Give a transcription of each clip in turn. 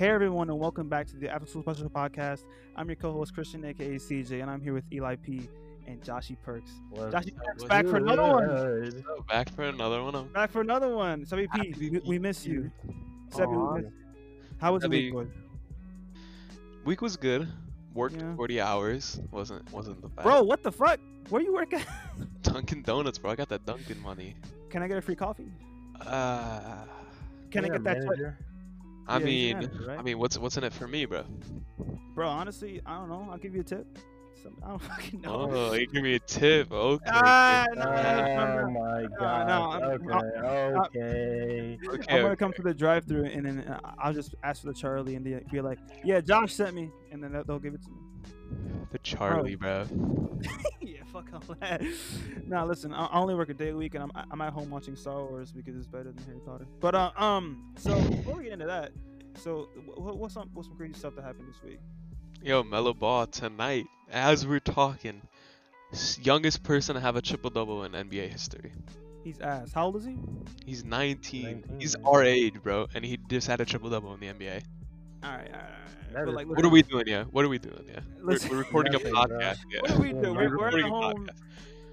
Hey everyone, and welcome back to the After School Special Podcast. I'm your co-host Christian, aka CJ, and I'm here with Eli P and Joshy Perks. What's Joshy Perks back for another one. good? Oh, back for another one. Back for another one. Sebby P, we, we miss you. here. Sebby, Aw. we miss How was the week, Sebby. boy? Week was good. Worked Yeah. 40 hours. Wasn't wasn't the bad. Bro, what the fuck? Where you work at? Dunkin' Donuts, bro. I got that Dunkin' money. Can I get a free coffee? Uh, Can I get that? Twi- I Yeah, mean, manager, right? I mean, what's what's in it for me, bro? Bro, honestly, I don't know. I'll give you a tip. Some, I don't fucking know. Oh, you give me a tip. Okay. Ah, no, no, no, no, Oh no. my no, god. I'm- okay, okay. okay, I'm gonna come to the drive-through and then uh, I'll just ask for the Charlie and they be like, "Yeah, Josh sent me," and then they'll- they'll give it to me. The Charlie, bro. yeah, fuck all that. Nah, listen, I I only work a day a week, and I'm I'm at home watching Star Wars because it's better than Harry Potter. But uh, um, so before we get into that, so wh- what's some what's some crazy stuff that happened this week? Yo, Melo Ball tonight, as we're talking, youngest person to have a triple double in NBA history. He's ass. How old is he? He's 19. 19, He's our age, bro, and he just had a triple double in the NBA. All right, all right, all right. That But is- like, What are we doing? Yeah. What are we doing? Yeah. We're, we're recording a podcast. Yeah. What are we Yeah, doing? we're We're, we're at recording a home.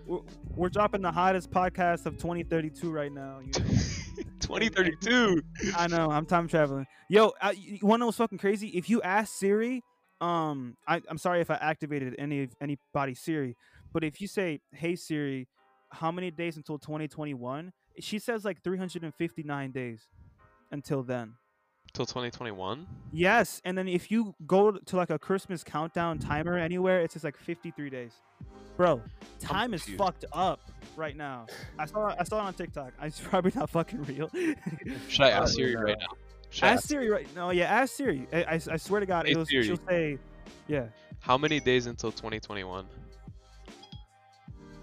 We're, we're dropping the hottest podcast of 2032 right now. You know? 2032. I know. I'm time traveling. Yo, I, you want to know what's fucking crazy? If you ask Siri, um, I, I'm sorry if I activated any of anybody's Siri, but if you say, "Hey Siri, how many days until 2021?" She says like 359 days until then. Till 2021. Yes, and then if you go to like a Christmas countdown timer anywhere, it's says like 53 days. Bro, time is confused. fucked up right now. I saw I saw it on TikTok. It's probably not fucking real. Should I ask Probably Siri not. right now? Should I ask ask- Siri right no, yeah, ask Siri. I, I, I swear to God, Hey, it'll, Siri. she'll say, yeah. How many days until 2021?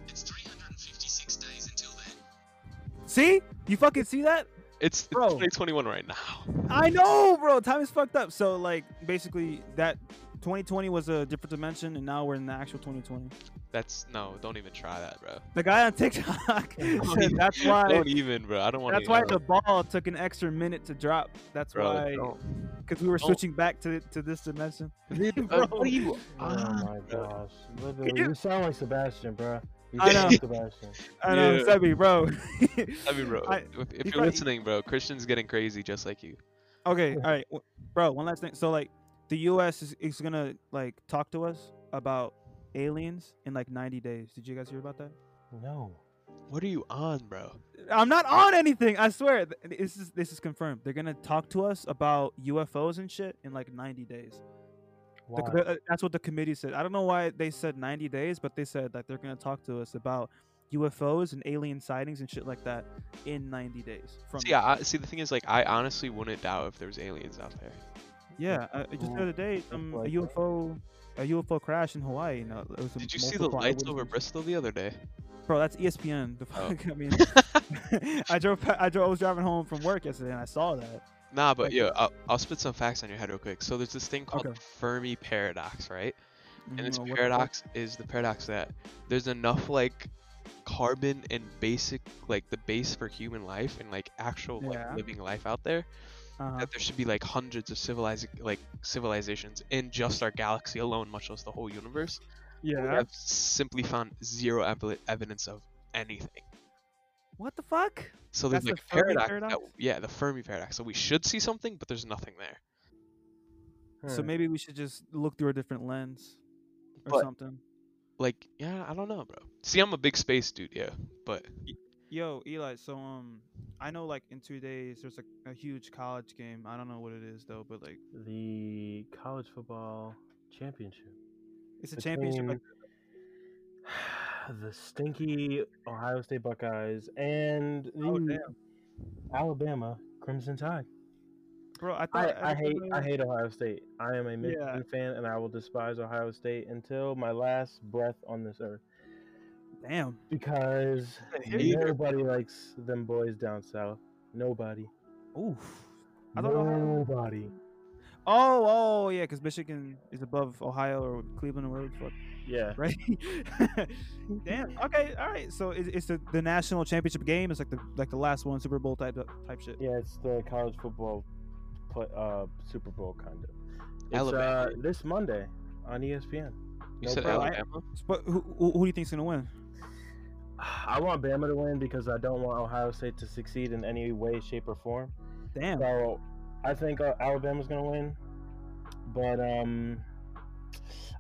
It's 356 days until then. See, you fucking see that? It's, it's 2021 right now. I know, bro. Time is fucked up. So like, basically, that 2020 was a different dimension, and now we're in the actual 2020. That's no. Don't even try that, bro. The guy on TikTok Don't said even- that's why. Don't even, bro. I don't want. That's why the ball took an extra minute to drop. That's Bro, why, because we were don't. switching back to to this dimension. What are you? Oh my gosh. Literally, you- you sound like Sebastian, bro. You I sound know. Sebastian. I know, Yeah. Sebby, bro. I mean, bro. I- if if you you're probably- listening, bro, Christian's getting crazy just like you. okay, all right, bro. One last thing. So like, the U.S. is, is gonna like talk to us about aliens in like 90 days. Did you guys hear about that? No. What are you on, bro? I'm not on anything. I swear. This is this is confirmed. They're gonna talk to us about UFOs and shit in like 90 days. The, uh, that's what the committee said. I don't know why they said 90 days, but they said that they're gonna talk to us about UFOs and alien sightings and shit like that in 90 days. From See, I, I- see, the thing is, like, I honestly wouldn't doubt if there was aliens out there. yeah, uh, just the other day, um, a. UFO, a UFO crash in Hawaii. You know, it was Did you see the multiple lights over. Bristol the other day? Bro, that's ESPN. The Oh. I mean, I drove, I drove, I was driving home from work yesterday and I saw that. Nah, but Like- yeah, I'll, I'll spit some facts on your head real quick. So there's this thing called Okay. the Fermi paradox, right? And this Mm, the paradox is the paradox that there's enough like carbon and basic like the base for human life and like actual like living life out there Uh-huh. that there should be like hundreds of civilized like civilizations in just our galaxy alone, much less the whole universe. Yeah, Yeah. have simply found zero evi- evidence of anything. What the fuck? So there's That's like the Fermi paradox. paradox? That, yeah, the Fermi paradox. So we should see something, but there's nothing there. So maybe we should just look through a different lens or But- something. Like, yeah, I don't know, bro. See, I'm a big space dude, yeah, but Yo, Eli. So um, I know like in two days there's like a huge college game. I don't know what it is though, but like the college football championship. it's a championship. Like, between the stinky Ohio State Buckeyes and the oh Alabama Crimson Tide. bro. I I, thought I hate I hate Ohio State. I am a Michigan fan, and I will despise Ohio State until my last breath on this earth Damn. because nobody likes them boys down south. Nobody. Oof. I thought Ohio- Nobody. Oh, oh yeah, because Michigan is above Ohio or Cleveland or whatever Yeah. right? Damn. Okay. All right. So it's, it's the, the national championship game. It's like the like the last one, Super Bowl type type shit. Yeah, it's the college football play, uh, Super Bowl kind of. It's Alabama. uh, this Monday on ESPN. You No said problem. Alabama. But who, who, who do you think's gonna win? I want Bama to win because I don't want Ohio State to succeed in any way, shape, or form. Damn. So I think uh, Alabama's gonna win, but um,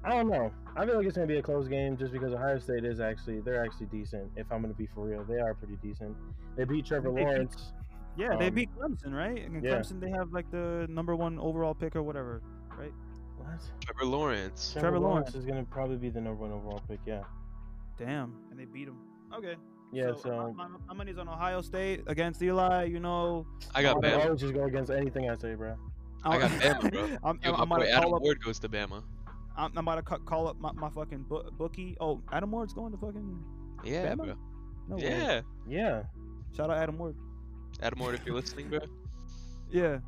I don't know. I feel like it's gonna be a close game just because Ohio State is actually they're actually decent. If I'm gonna be for real, they are pretty decent. They beat Trevor They beat- Lawrence. Yeah, they Um, beat Clemson, right? And in yeah. Clemson, they have like the number one overall pick or whatever. Right? What? Trevor Lawrence. Trevor, Trevor Lawrence Lawrence. is gonna probably be the number one overall pick. Yeah. Damn, and they beat him. Okay. Yeah. so, So, my, my, my money's on Ohio State against Eli. You know, I got Bama. I Bama. always just go against anything I say, bro. I got Bama, bro. I'm, Yo, I'm, my I'm boy Adam call up. Ward goes to Bama. I'm, I'm about to ca- call up my, my fucking bo- bookie. Oh, Adam Ward's going to fucking. Yeah, Bama? bro. No way. Yeah. Yeah. Shout out Adam Ward. Adam Ward, if you're listening, bro. Yeah,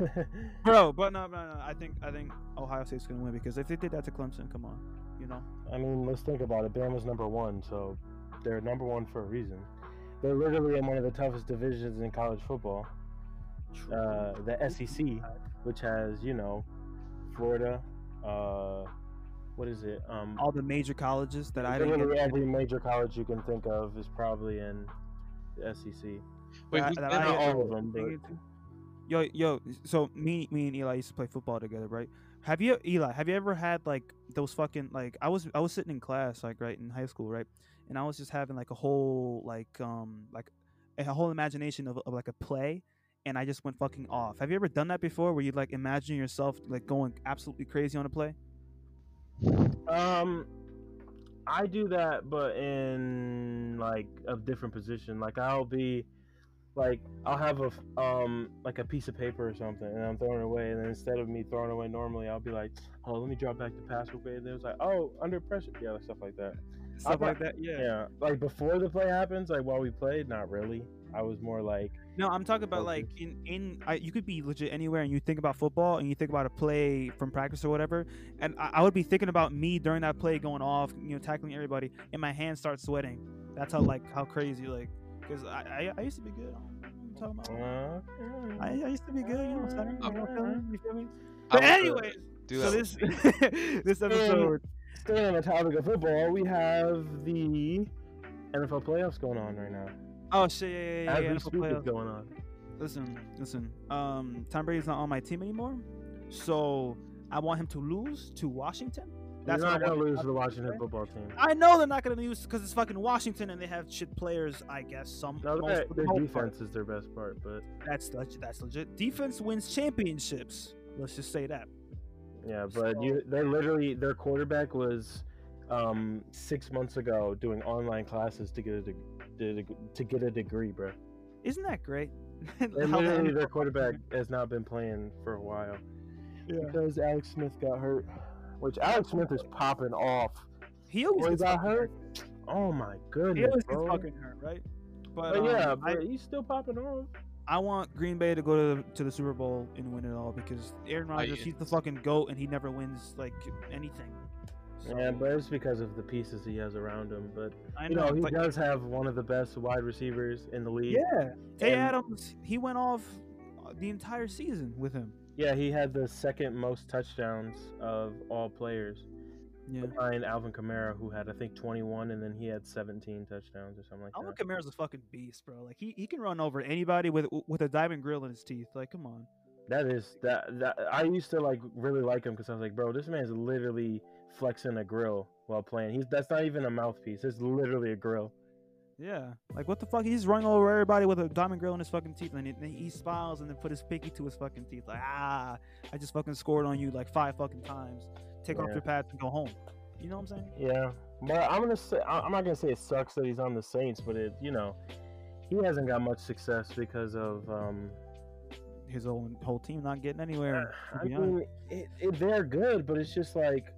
bro. But no, no, no. I think I think Ohio State's gonna win because if they did that to Clemson, come on, you know. I mean, let's think about it. Bama's number one, so they're number one for a reason. They're literally in one of the toughest divisions in college football, uh, the SEC, which has you know, Florida. Uh, what is it? Um, All the major colleges that I didn't literally get. every major college you can think of is probably in the SEC. Wait, that- that I Not all of them, but Yo, yo. So me, me and Eli used to play football together, right? Have you, Eli? Have you ever had like those fucking like I was I was sitting in class like right in high school, right? And I was just having like a whole like um like a whole imagination of, of like a play, and I just went fucking off. Have you ever done that before, where you like imagine yourself like going absolutely crazy on a play? Um, I do that, but in like a different position. Like I'll be, like I'll have a um like a piece of paper or something, and I'm throwing it away, and then instead of me throwing it away normally, I'll be like, oh, let me drop back the pass real quick. And it was like, oh, under pressure, yeah, like stuff like that. Stuff thought- like that. Yeah. Yeah, like before the play happens, like while we played, not really. I was more like, No, I'm talking about like in in I, you could be legit anywhere and you think about football and you think about a play from practice or whatever, and I, I would be thinking about me during that play going off, you know, tackling everybody, and my hands start sweating. That's how like how crazy like because I, I I used to be good. I'm talking about. uh, I, I used to be good, you know what I'm saying? You know, feeling- you feel me? But was, uh, anyways, so this this episode, Staying on the topic of football, we have the NFL playoffs going on right now. Oh shit, yeah, yeah, yeah, As yeah, we NFL playoffs. going on. listen, listen. Um, Tom Brady's not on my team anymore, so I want him to lose to Washington. That's I not gonna lose to the Washington football team. I know they're not gonna lose because it's fucking Washington and they have shit players. I guess some. No, most their, their defense is their best part, but That's legit. That's legit. Defense wins championships. Let's just say that. yeah, but So- you they literally their quarterback was um six months ago doing online classes to get a to, to get a degree, bro. Isn't that great? And the literally their quarterback has not been playing for a while Yeah. because Alex Smith got hurt, which Alex Smith is popping off. He always Boy got fucking hurt. Oh my goodness, He goodness, always bro. gets fucking hurt, right? But, But yeah, um, I, he's still popping off. I want Green Bay to go to the, to the Super Bowl and win it all because Aaron I- Rodgers, he's the fucking goat and he never wins like anything. So, Yeah, but it's because of the pieces he has around him. But I you know. know, he does have one of the best wide receivers in the league. yeah, Tay Adams, he went off uh, the entire season with him. Yeah, he had the second most touchdowns of all players Yeah. behind Alvin Kamara, who had I think 21, and then he had 17 touchdowns or something like Alvin that. Kamara's a fucking beast, bro. Like he, he can run over anybody with with a diamond grill in his teeth. Like, come on. That is that that I used to like really like him because I was like, bro, this man's literally flexing a grill while playing. He's that's not even a mouthpiece. It's literally a grill. Yeah. Like what the fuck? He's running over everybody with a diamond grill in his fucking teeth, and then he, he smiles and then put his pinky to his fucking teeth. Like, ah, I just fucking scored on you like five fucking times. Take off your pads and go home. You know what I'm saying? Yeah, but I'm gonna say I'm not gonna say it sucks that he's on the Saints, but it you know he hasn't got much success because of um. His whole whole team not getting anywhere. to I mean, it, it, they're good, but it's just like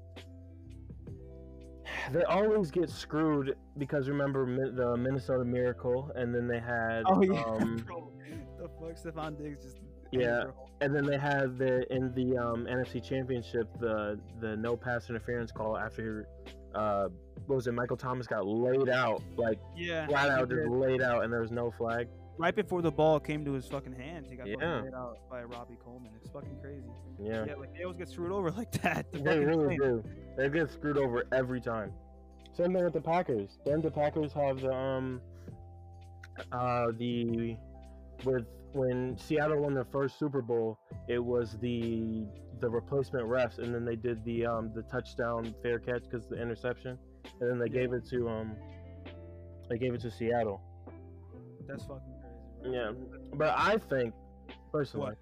they always get screwed because remember Mi- the Minnesota Miracle, and then they had Oh yeah, um, bro. The fuck, Stefon Diggs just. Yeah. and then they had the in the um, NFC Championship the the no pass interference call after uh what was it Michael Thomas got laid out like Yeah. flat out just laid out and there was no flag. Right before the ball came to his fucking hands, he got Yeah. fucking laid out by Robbie Coleman. It's fucking crazy. Yeah, Yeah, like they always get screwed over like that. The they really Saints. do. They get screwed over every time. Same thing with the Packers. Then the Packers have the um uh the with when Seattle won their first Super Bowl, it was the the replacement refs, and then they did the um the touchdown fair catch because the interception, and then they gave it to um they gave it to Seattle. That's fucking crazy. Yeah, but I think personally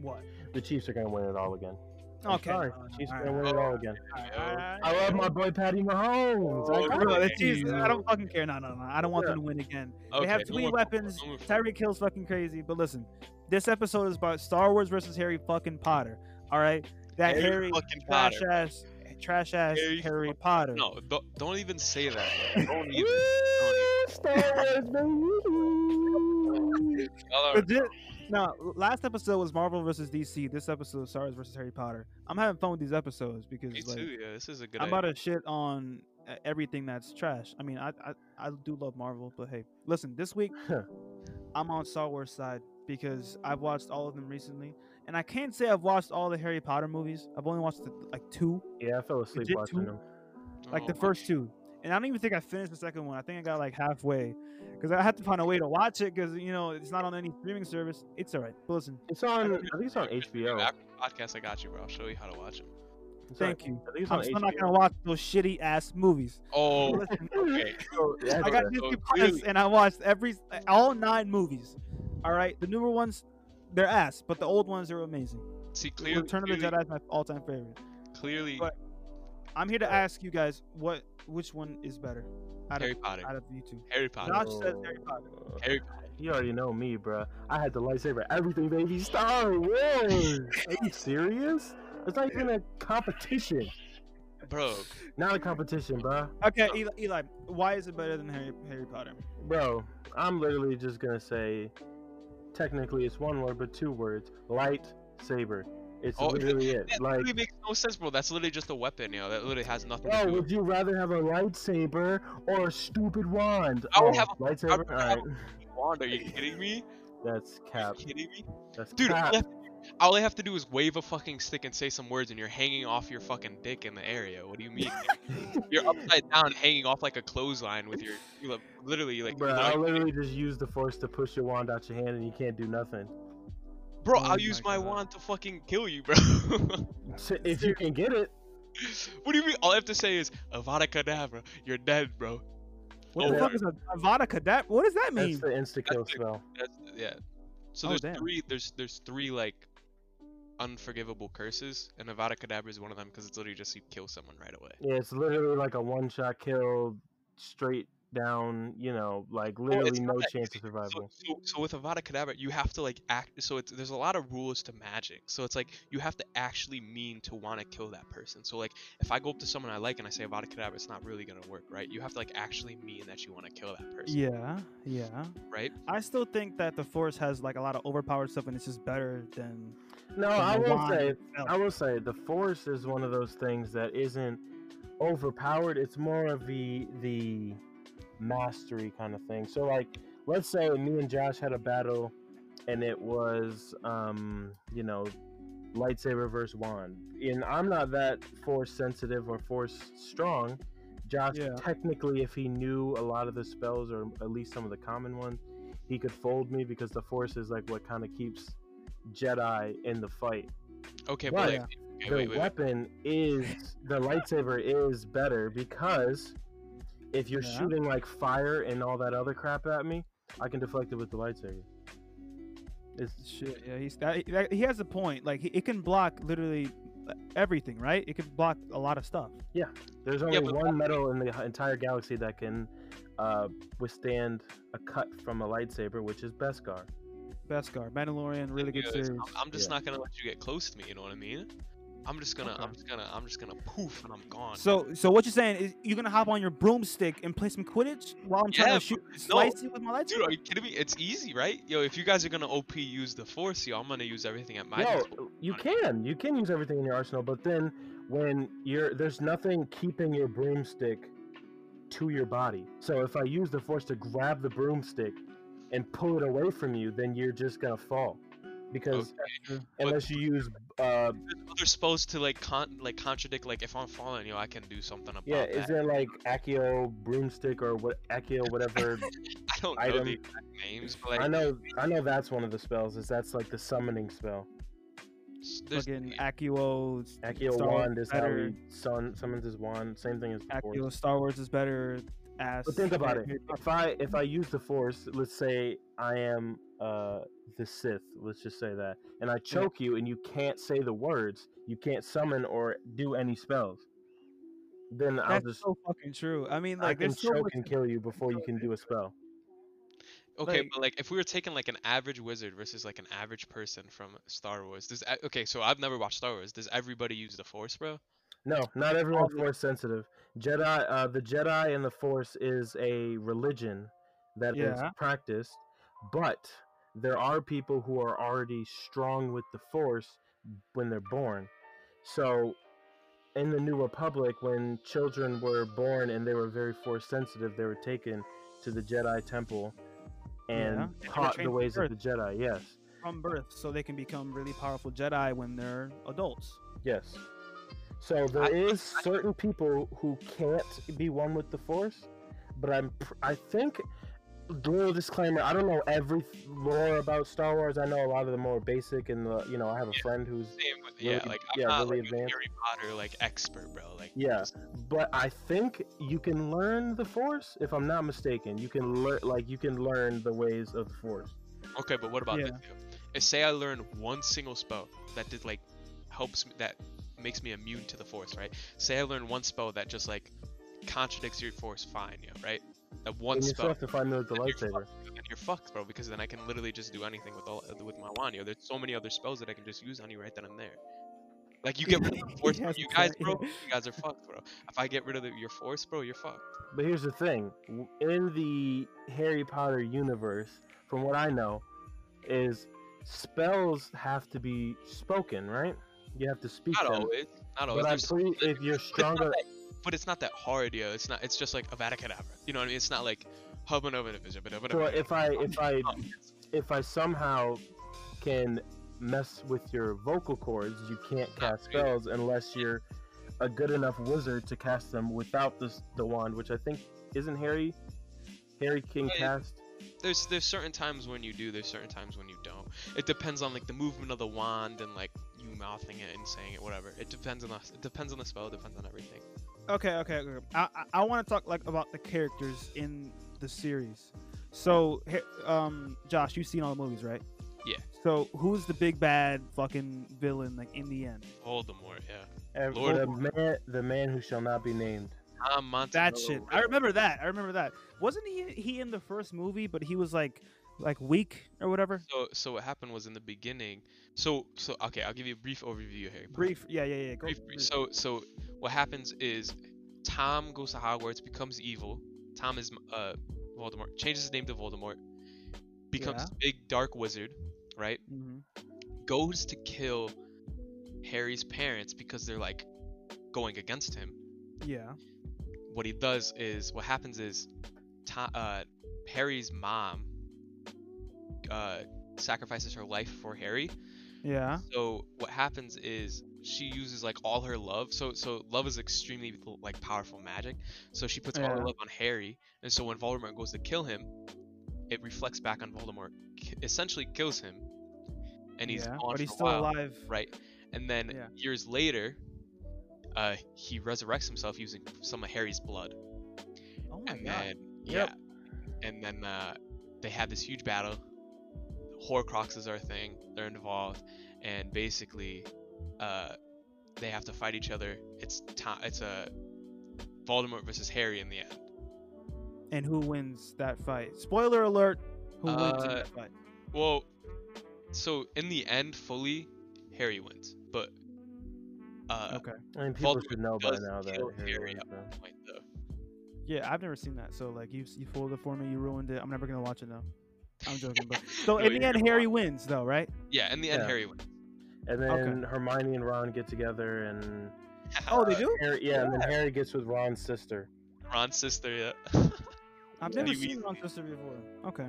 What? the Chiefs are gonna win it all again. I'm Okay. sorry, no, no, Chiefs are gonna win it all again. all right, all right, I love my boy Patty Mahomes. I Oh, got Bro, it. the Chiefs. I don't fucking care. No, no, no. I don't want Yeah. them to win again. Okay, they have no too many more- weapons. no more- Tyreek Hill's fucking crazy. But listen, this episode is about Star Wars versus Harry fucking Potter. All right, that Harry Harry, fucking trash Potter. ass, trash ass Harry Harry, Potter. No, don't, don't even say that. Don't even. Woo! Star Wars, baby. Y'all But thi- no, last episode was Marvel versus DC. This episode is Star Wars versus Harry Potter. I'm having fun with these episodes because Me like, too. Yeah, this is a good. I'm about to shit on uh, everything that's trash. I mean, I, I I do love Marvel, but hey, listen, this week I'm on Star Wars side because I've watched all of them recently, and I can't say I've watched all the Harry Potter movies. I've only watched the, like two, Yeah, I fell asleep watching too? them. like Oh, the first two, and I don't even think I finished the second one. I think I got like halfway because I had to find a way to watch it because you know it's not on any streaming service. It's alright. But listen, It's on. I think it's on HBO. After podcast, I got you, bro. I'll show you how to watch them. It's on- thank you. I think it's I'm still HBO. not gonna watch those shitty ass movies. Oh, Listen, okay. So, yeah, I got so Disney clearly- Plus and I watched every all nine movies. All right, the newer ones, they're ass, but the old ones are amazing. See, clearly, Return of the Jedi is my all-time favorite. clearly But- I'm here to ask you guys what which one is better out Harry of Potter. out of you two. Harry Potter. Josh says Harry Potter. Oh. Harry Potter. You already know me, bro. I had the lightsaber, everything, baby. Star Wars. Are you serious? It's not even a competition. Bro, Not a competition, bro. Okay, Eli, Eli, why is it better than Harry Harry Potter? Bro, I'm literally just gonna say, technically it's one word, but two words. Lightsaber. It's Oh, literally it. that Like, literally makes no sense, bro. That's literally just a weapon, you know. That literally has nothing bro, to do. would you rather have a lightsaber or a stupid wand? I would Oh, have a- lightsaber. I have Alright, a wand. Are you kidding me? that's Are you cap. kidding me? That's Dude, all cap. I, have to do, all I have to do is wave a fucking stick and say some words, and you're hanging off your fucking dick in the area. What do you mean? you're upside down, hanging off like a clothesline with your, you li- literally like. Bro, I'll literally just use the force to push your wand out your hand, and you can't do nothing. Bro, Oh I'll use my my God. wand to fucking kill you, bro. If you can get it, what do you mean? All I have to say is Avada Kedavra. You're dead, bro. What Oh, the fuck is a Avada Kedavra? What does that mean? that's mean? the insta kill spell. That's yeah. So Oh, there's damn. three. There's there's three like unforgivable curses, and Avada Kedavra is one of them because it's literally just you kill someone right away. Yeah, it's literally like a one shot kill, straight down. You know, like literally it's not no that chance of survival. So, so, so with Avada Kedavra, you have to like act. So it's there's a lot of rules to magic. So it's like you have to actually mean to want to kill that person. So like if I go up to someone I like and I say Avada Kedavra, it's not really gonna work, right? You have to like actually mean that you want to kill that person, Yeah, yeah. right? I still think that the Force has like a lot of overpowered stuff, and it's just better than. No, than I will say, itself. I will say, the force is one of those things that isn't overpowered. It's more of the the mastery kind of thing. So like, let's say me and Josh had a battle, and it was, um, you know, lightsaber versus wand, and I'm not that force sensitive or force strong. Josh, Yeah. technically, if he knew a lot of the spells or at least some of the common ones, he could fold me because the force is like what kind of keeps Jedi in the fight. Okay, But but like, Yeah. okay, the wait, wait, wait. weapon is the lightsaber is better because if you're Yeah. shooting like fire and all that other crap at me, I can deflect it with the lightsaber. It's Shit, yeah, he's that, that- he has a point. Like he, it can block literally everything, right? It can block a lot of stuff. Yeah, there's only but one metal in the entire galaxy that can uh, withstand a cut from a lightsaber, which is Beskar. Beskar, Mandalorian, really good series. I'm, I'm just Yeah. not gonna let you get close to me. You know what I mean? I'm just gonna, I'm just gonna, I'm just gonna poof and I'm gone. So, so what you're saying is you're gonna hop on your broomstick and play some Quidditch while I'm trying Yeah, to shoot, no. slice you with my Dude, lightsaber? are you kidding me? It's easy, right? Yo, if you guys are gonna OP use the force, yo, I'm gonna use everything at my No, disposal. you can. You can use everything in your arsenal, but then when you're there's nothing keeping your broomstick to your body. So if I use the force to grab the broomstick and pull it away from you, then you're just gonna fall. Because Okay. unless you use, uh, There's other spells to like con like contradict like if I'm falling you, know, I can do something about yeah, that. is there like Accio broomstick or what Accio whatever? I don't know the names, but like I know, I know that's one of the spells. Is that's like the summoning spell. s- there's- Fucking Accio. Accio Star wand is how better. he sun summons his wand. Same thing as the Force. Accio Star Wars is better. Ass. But think about it. If I if I use the Force, let's say I am uh the Sith. Let's just say that, and I choke you, and you can't say the words. You can't summon or do any spells. Then I'll just so fucking true. I mean, I like, can there's so choke much. and kill you before you can do a spell. Okay, Like- but like if we were taking like an average wizard versus like an average person from Star Wars, does okay? So I've never watched Star Wars. Does everybody use the Force, bro? No, not everyone's Force sensitive. Jedi, uh, the Jedi and the Force is a religion that is Yeah. practiced, but there are people who are already strong with the Force when they're born. So, in the New Republic, when children were born and they were very Force sensitive, they were taken to the Jedi Temple and Yeah. Taught the ways of the Jedi. Yes, from birth, so they can become really powerful Jedi when they're adults. yes. So there I- is certain people who can't be one with the Force, but I'm I think little disclaimer I don't know every lore about Star Wars. I know a lot of the more basic and the, you know I have a Yeah. friend who's Same with Really- yeah, like I'm yeah, not really like a advanced. Harry Potter like expert, bro. Like yeah, but I think you can learn the Force if I'm not mistaken. You can learn like you can learn the ways of the Force. Okay, but what about Yeah. this? If say I learn one single spell that did like helps me that makes me immune to the force, right? Say I learn one spell that just like contradicts your force, fine, yeah, right? That one And you still spell, have to find me the then you're lightsaber. fucked, then you're fucked, bro. Because then I can literally just do anything with all with my wand. Yo, there's so many other spells that I can just use on you right then and there. Like you get rid of the force, He you guys, bro. You guys are fucked, bro. If I get rid of the, your force, bro, you're fucked. But here's the thing: in the Harry Potter universe, from what I know, is spells have to be spoken, right? You have to speak Not them. always, not always. But I'm pretty. If you're But it's not stronger, that- But it's not that hard, yo. It's not. It's just like a Kedavra. You know what I mean? It's not like hubbing over the vision, but so if I if I oh, if I somehow can mess with your vocal cords, you can't cast spells unless you're a good enough wizard to cast them without the the wand, which I think isn't Harry. Harry can Yeah, cast. there's there's certain times when you do, there's certain times when you don't. It depends on like the movement of the wand and like you mouthing it and saying it, whatever. It depends on the it depends on the spell. It depends on everything. Okay, okay, okay. I I, I want to talk like about the characters in the series. So, um, Josh, you've seen all the movies, right? Yeah. So, who's the big bad fucking villain like in the end? Voldemort, yeah. And Lord- the man, the man who shall not be named. Tom Montello. That shit. I remember that. I remember that. Wasn't he he in the first movie? But he was like like weak or whatever. So so what happened was in the beginning. So so okay, I'll give you a brief overview Potter. Brief. Yeah, yeah, yeah. Go. brief, brief. brief. So so what happens is Tom goes to Hogwarts, becomes evil. Tom is uh Voldemort, changes his name to Voldemort, becomes Yeah. big dark wizard, right? Mm-hmm. Goes to kill Harry's parents because they're like going against him. Yeah. What he does is what happens is Tom, uh, Harry's mom uh, sacrifices her life for Harry. Yeah. So what happens is she uses like all her love. So so love is extremely like powerful magic. So she puts all her love on Harry, and so when Voldemort goes to kill him, it reflects back on Voldemort, essentially kills him, and he's yeah. gone But he's still while, alive. right? And then Yeah. years later, uh, he resurrects himself using some of Harry's blood, Oh my and god. then Yep. yeah, and then uh, they have this huge battle. Horcruxes are a thing; they're involved, and basically, uh, they have to fight each other. It's time. It's a Voldemort versus Harry in the end. And who wins that fight? Spoiler alert. Who wins in Uh, that fight? Well, so in the end, fully, Harry wins, but uh, Okay. I mean, people Voldemort should know by does now that kill Harry Harry at though. point, though. Yeah, I've never seen that. So like you you fooled it for me. You ruined it. I'm never gonna watch it now. I'm joking. But so No, in the end, Harry watch wins though, right? Yeah, in the end, Yeah. Harry wins. And then Okay. Hermione and Ron get together, and Oh, they do. Harry, yeah, and then Harry gets with Ron's sister. Ron's sister, yeah. I've never Lee seen Ron's Sister before. Okay.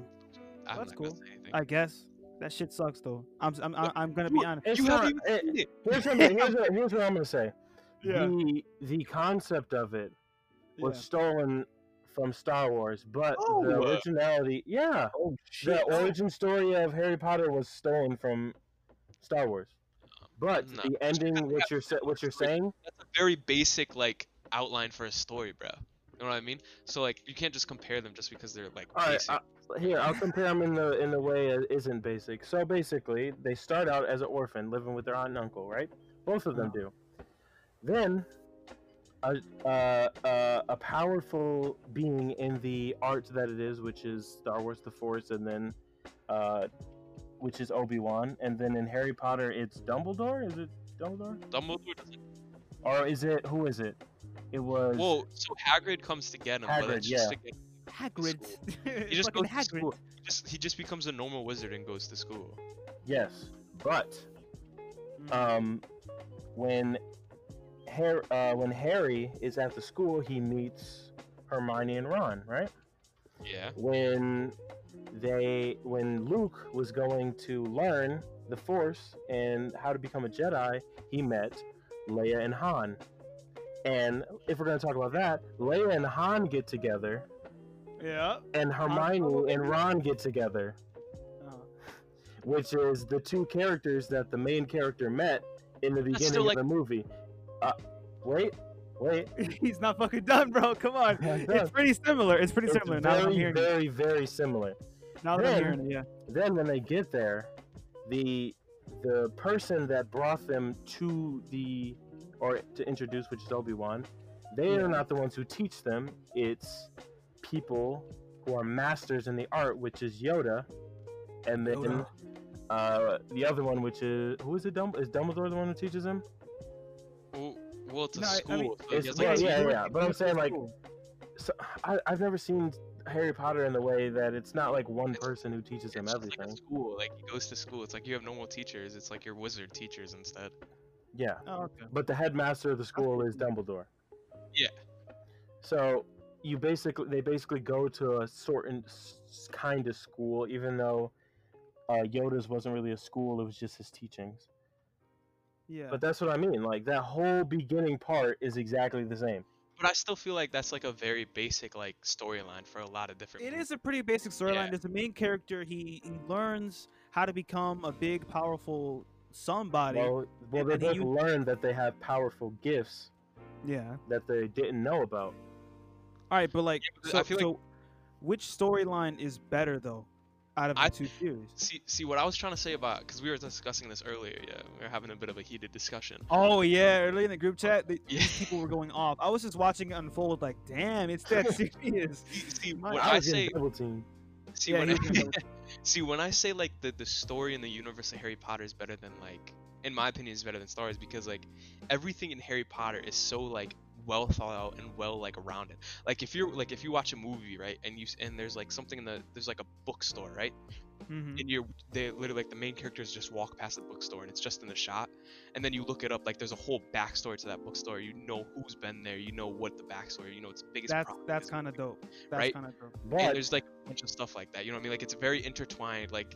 I'm That's cool. I guess that shit sucks though. I'm I'm I'm, I'm gonna be honest. It's you not, haven't even it- here's, something, here's, what, here's what I'm gonna say. Yeah. The the concept of it was Yeah. stolen from Star Wars, but the Oh. Uh, originality, yeah, Oh the origin story of Harry Potter was stolen from Star Wars. But No. the ending, what you're what you're saying, That's a very basic like outline for a story, bro. You know what I mean? So like you can't just compare them just because they're like All right, basic. I- here I'll compare them in the in the way it isn't basic. So basically, they start out as an orphan living with their aunt and uncle, right? Both of them do. Then, a uh, uh, a powerful being in the art that it is, which is Star Wars: The Force, and then, uh, which is Obi Wan, and then in Harry Potter, it's Dumbledore. Is it Dumbledore, Dumbledore doesn't. or is it who is it? It was Whoa, so Hagrid comes to get him, but Hagrid, it's just yeah. to get Hagrid. He just Fucking goes to school. He just he just becomes a normal wizard and goes to school. yes, but Mm. um, when Harry, uh, when Harry is at the school, he meets Hermione and Ron, right? Yeah. When they, when Luke was going to learn the Force and how to become a Jedi, he met Leia and Han. And if we're going to talk about that, Leia and Han get together, yeah. and Hermione and Ron get together. Oh. which is the two characters that the main character met in the beginning still of like- the movie. Uh, wait, wait. He's not fucking done, bro. Come on. It's pretty similar. It's pretty It's similar. Now that I'm very, it. very, very similar. Now that I'm then- hearing it, yeah. Then when they get there, the the person that brought them to the or to introduce, which is Obi Wan, they Yeah. are not the ones who teach them. It's people who are masters in the art, which is Yoda, and then Yoda. uh, the other one, which is who is it? Dumb- is Dumbledore the one who teaches him? Well, well it's a No, I- I school. mean- so he It's- yeah, like, a yeah, yeah. But I'm saying, like. So I, I've never seen Harry Potter in the way that it's not like one It's- person who teaches him It's just like everything. school. Like he goes to school. It's like you have normal teachers. It's like your wizard teachers instead. Yeah, Oh, okay. but the headmaster of the school is Dumbledore. Yeah. So you basically they basically go to a certain kind of school, even though uh, Yoda's wasn't really a school; it was just his teachings. Yeah. But that's what I mean. Like that whole beginning part is exactly the same. But I still feel like that's like a very basic like storyline for a lot of different. It movies. is a pretty basic storyline. Yeah. There's a main character. He, he learns how to become a big, powerful somebody. Well, well, they then he both used- learned that they have powerful gifts yeah. that they didn't know about. All right, but like, but so, I feel like- so which storyline is better though, out of the I- two series? See, see what I was trying to say about because we were discussing this earlier. Yeah, we were having a bit of a heated discussion. Oh yeah, early in the group chat, the, Yeah. these people were going off. I was just watching it unfold, like, damn, it's that serious. See, see My- when I I say double teamed. See Yeah, when I, see when I say like the the story in the universe of Harry Potter is better than like in my opinion is better than Star Wars because like everything in Harry Potter is so like well thought out and well like around it. Like if you're like if you watch a movie right and you and there's like something in the there's like a bookstore right Mhm. and you're they literally like the main characters just walk past the bookstore and it's just in the shot and then you look it up like there's a whole backstory to that bookstore you know who's been there you know what the backstory you know its biggest That's problem that's kind of dope. That's Right? kind of dope. and But there's like a bunch of stuff like that you know what I mean like it's very intertwined like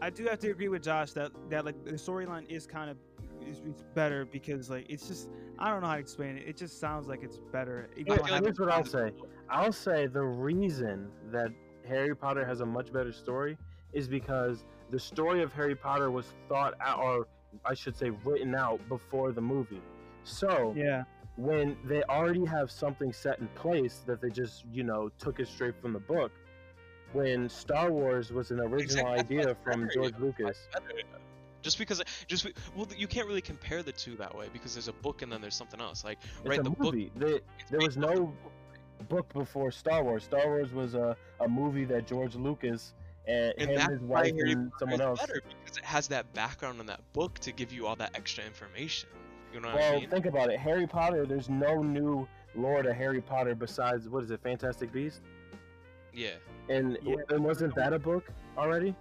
I do have to agree with Josh that that like the storyline is kind of is, is better because like it's just I don't know how to explain it. It just sounds like it's better. even Here- though I haven't here's what I'll say. I'll say the reason that Harry Potter has a much better story is because the story of Harry Potter was thought out, or I should say, written out before the movie. So Yeah, when they already have something set in place that they just, you know, took it straight from the book, when Star Wars was an original Exactly, idea from George. Lucas. Just because just well you can't really compare the two that way because there's a book and then there's something else like It's right a the book movie. The- there was based off the no book, before Star Wars. Star Wars was a, a movie that George Lucas and, and him, that's his why wife, Harry and someone is else. better because it has that background in that book to give you all that extra information you know what Well, I mean think about it. Harry Potter. There's no new lore to Harry Potter besides what is it, Fantastic Beast? yeah And Yeah. and wasn't that a book already?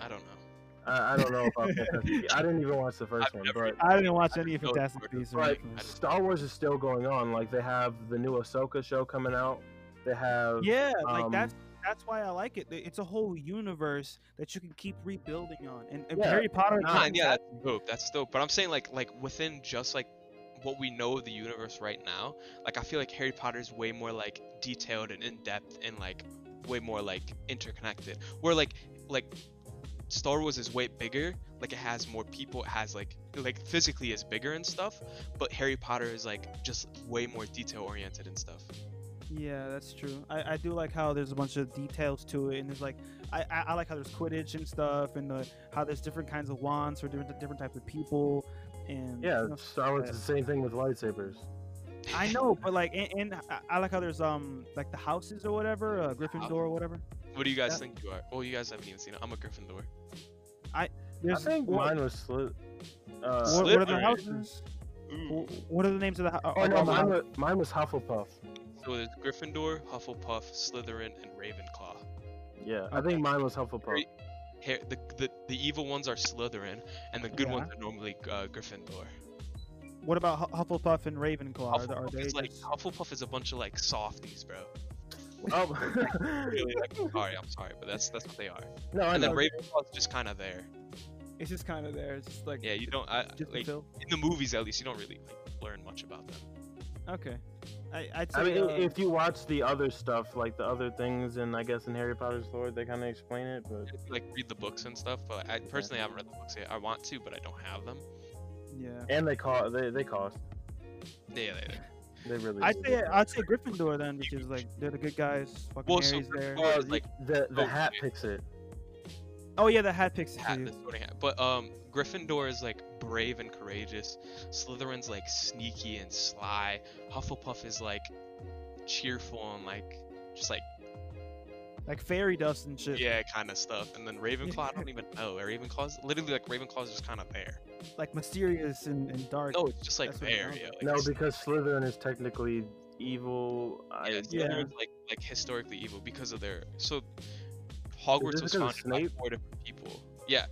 I don't know I, I don't know about Fantastic Beasts. I didn't even watch the 1st I've one, never- but I didn't watch any know Fantastic George Beasts. or but. Star Wars is still going on. Like they have the new Ahsoka show coming out. They have Yeah, like um, that's that's why I like it. It's a whole universe that you can keep rebuilding on. And, and Yeah, Harry Potter. nah, yeah, at- that's dope. That's dope. But I'm saying like like within just like what we know of the universe right now, like I feel like Harry Potter is way more like detailed and in depth and like way more like interconnected. Where like like Star Wars is way bigger. Like it has more people. It has like like physically is bigger and stuff. But Harry Potter is like just way more detail oriented and stuff. Yeah, that's true. I, I do like how there's a bunch of details to it, and there's like I, I, I like how there's Quidditch and stuff, and the, how there's different kinds of wands for different different types of people, and Yeah, you know, Star Wars is the same thing with lightsabers. I know, but like, and, and I, I like how there's um like the houses or whatever, uh, Gryffindor or whatever. What do you guys Yeah. think you are? Oh, you guys haven't even seen it. I'm a Gryffindor. I, I think what, mine was Slyth. Uh, what, what are the Slytherin. houses? Ooh. Wh- What are the names of the? hou- oh are no, mine was, mine was Hufflepuff. So there's Gryffindor, Hufflepuff, Slytherin, and Ravenclaw. Yeah, I Okay. think mine was Hufflepuff. Great. Har the, the the evil ones are Slytherin, and the good Yeah. ones are normally uh, Gryffindor. What about Hu- Hufflepuff and Ravenclaw? Are, the- are they is like Hufflepuff is a bunch of like softies, bro. Oh, Really, like, sorry, I'm sorry, but that's that's what they are. no, I And then know. Ravenclaw is just kind of there. It's just kind of there. It's just like Yeah, you don't. I, just to like in the movies at least, you don't really like, learn much about them. Okay, I I'd say I mean, uh, if you watch the other stuff, like the other things, and I guess in Harry Potter's lore, they kind of explain it. But You like read the books and stuff, but I personally haven't read the books yet. I want to, but I don't have them. yeah. and they cost, they they cost, Yeah, they, they really. I'd say I'd say Gryffindor then, which is like they're the good guys. Fucking Well, so Harry's there. Gryffindor- Uh, like the the oh, hat okay. picks it. Oh yeah, the hat picks it hat, you. the hat. But um, Gryffindor is like brave and courageous. Slytherin's like sneaky and sly. Hufflepuff is like cheerful and like just like like fairy dust and shit. yeah, kind of stuff. And then Ravenclaw, I don't even know. Ravenclaw's literally like Ravenclaw's just kind of there. Like mysterious and, and dark. No, it's just like That's there. sounds Yeah, like, No, because Slytherin is technically evil. I, yeah, Yeah. Like like historically evil because of their so Hogwarts was because of founded by four different people. Yeah,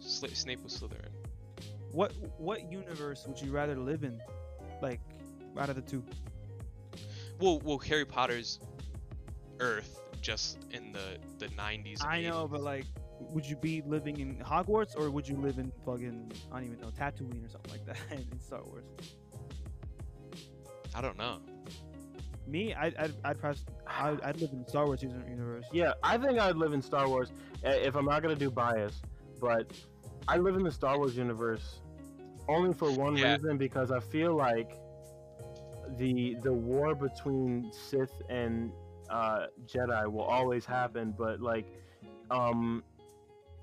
Sli- Snape was Slytherin. What what universe would you rather live in? Like out of the two. Well, well, Harry Potter's Earth just in the the 90s. and I know, but like, would you be living in Hogwarts or would you live in fucking I don't even know Tatooine or something like that in Star Wars? I don't know. Me, I'd I'd I'd, press, I'd, I'd live in the Star Wars universe. Yeah, I think I'd live in Star Wars uh, if I'm not gonna do bias, but I live in the Star Wars universe only for one Yeah. reason because I feel like the the war between Sith and uh, Jedi will always happen, but like um,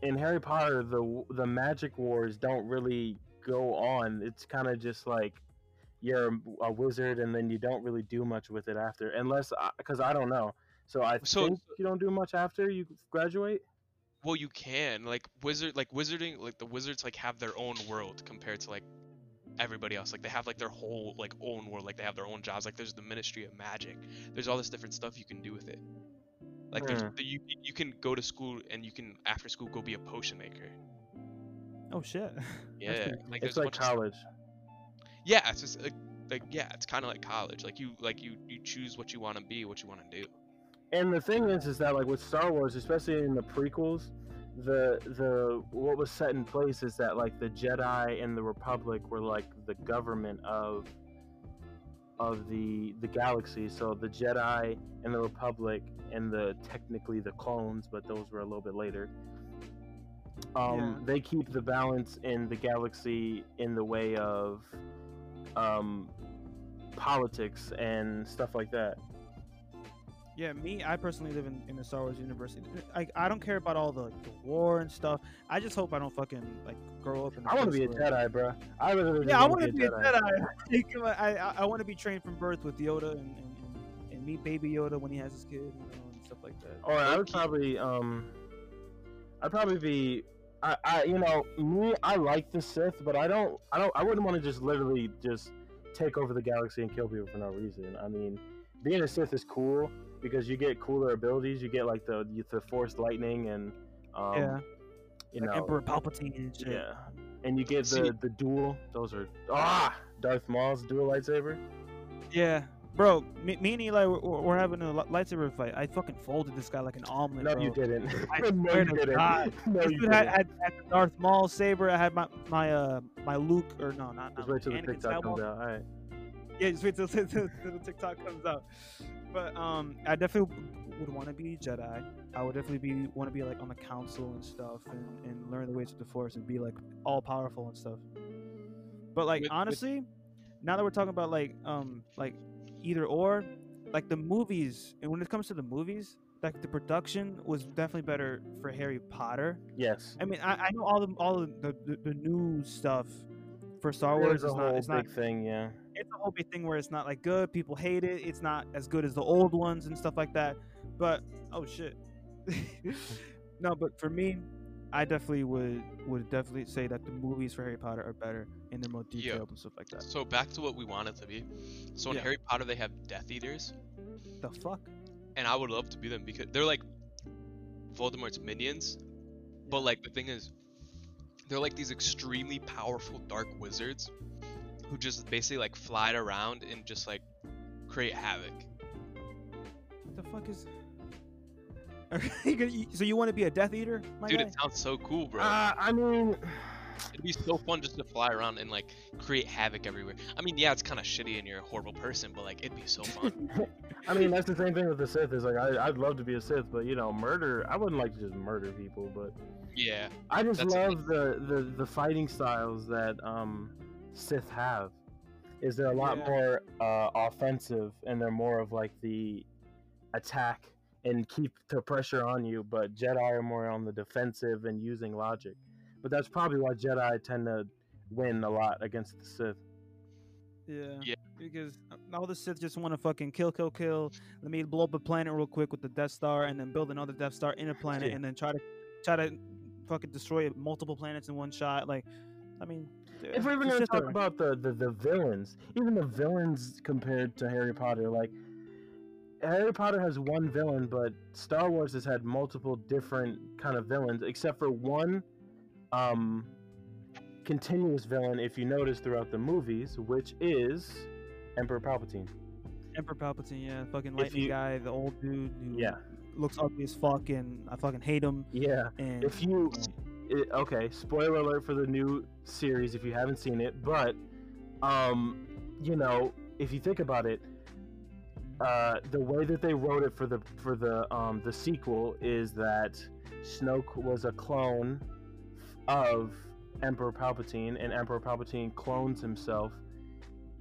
in Harry Potter, the the magic wars don't really go on. It's kind of just like you're a, wizard and then you don't really do much with it after, unless because I don't know. So I So- think you don't do much after you graduate. Well, you can like wizard, like wizarding, like the wizards like have their own world compared to like everybody else. Like they have like their whole like own world. Like they have their own jobs. Like there's the Ministry of Magic. There's all this different stuff you can do with it. Like there's, Hmm. you you can go to school and you can after school go be a potion maker. Oh shit. Yeah, like It's like bunch of stuff- college. Yeah, it's just like, like yeah, it's kind of like college. Like you like you you choose what you want to be, what you want to do. And the thing is, is that like with Star Wars, especially in the prequels, the the what was set in place is that like the Jedi and the Republic were like the government of of the the galaxy. So the Jedi and the Republic and the technically the clones, but those were a little bit later. Um, Yeah. they keep the balance in the galaxy in the way of um, politics and stuff like that. Yeah, me, I personally live in, in the Star Wars universe. I, I don't care about all the, the war and stuff. I just hope I don't fucking like grow up in. I want to be a Jedi, bro. I really Yeah, I want to be a Jedi. I, I, I want to be trained from birth with Yoda and, and, and, and meet Baby Yoda when he has his kid, you know, and stuff like that. Or I would probably, um, I'd probably be, I, I, you know, me, I like the Sith, but I don't, I don't, I wouldn't want to just literally just take over the galaxy and kill people for no reason. I mean, being a Sith is cool because you get cooler abilities. You get like the the Force lightning and, um, yeah, you like know, Emperor Palpatine and shit. yeah, and you get See- the the dual. Those are ah, Darth Maul's dual lightsaber. Yeah, bro. Me, me and Eli were, having a lightsaber fight. I fucking folded this guy like an omelet. No, bro. you didn't. I no, swear you to didn't. God. No, This you dude had, didn't. had, had the Darth Maul saber. I had my my uh my Luke or no not Just wait till the TikTok comes out. All right. Yeah, just wait till, till, till the TikTok comes out. But um, I definitely would want to be Jedi. I would definitely be want to be like on the council and stuff, and, and learn the ways of the Force and be like all powerful and stuff. But like With- with- honestly, now that we're talking about like um like either or, like the movies, and when it comes to the movies, like the production was definitely better for Harry Potter. Yes. I mean, I, I know all the all the, the, the, the new stuff for Star Wars is a not whole it's big not thing. Yeah. It's a whole big thing where it's not like good. People hate it. It's not as good as the old ones and stuff like that. But oh shit. no, but for me, I definitely would would definitely say that the movies for Harry Potter are better and they're more Yeah. detailed and stuff like that. So back to what we want it to be. So in Yeah. Harry Potter they have Death Eaters, The fuck? and I would love to be them because they're like Voldemort's minions. But like the thing is, they're like these extremely powerful dark wizards who just basically like fly around and just like create havoc. What the fuck is? You so you want to be a Death Eater, my Dude, guy? it sounds so cool, bro. Uh, I mean, It'd be so fun just to fly around and like create havoc everywhere. I mean, yeah, it's kind of shitty and you're a horrible person, but like it'd be so fun. I mean that's the same thing with the Sith. Is like I, I'd love to be a Sith, but you know, murder. I wouldn't like to just murder people, but yeah, I just love the, the the fighting styles that um Sith have. Is they're a lot Yeah. more uh, offensive and they're more of like the attack and keep the pressure on you, but Jedi are more on the defensive and using logic. But that's probably why Jedi tend to win a lot against the Sith. Yeah. Yeah. Because all the Sith just want to fucking kill, kill, kill. Let me blow up a planet real quick with the Death Star, and then build another Death Star in a planet, Yeah. and then try to try to fucking destroy multiple planets in one shot. Like, I mean, if we're even going to talk about the, the the villains, even the villains compared to Harry Potter, like Harry Potter has one villain, but Star Wars has had multiple different kind of villains, except for one um continuous villain, if you notice throughout the movies, which is Emperor Palpatine. Emperor Palpatine, yeah, fucking If lightning you- guy, the old dude who Yeah, looks ugly as fuck, and I fucking hate him. yeah. And If you it, okay, spoiler alert for the new series if you haven't seen it, but um, you know, if you think about it, uh, the way that they wrote it for the for the um the sequel is that Snoke was a clone of Emperor Palpatine, and Emperor Palpatine clones himself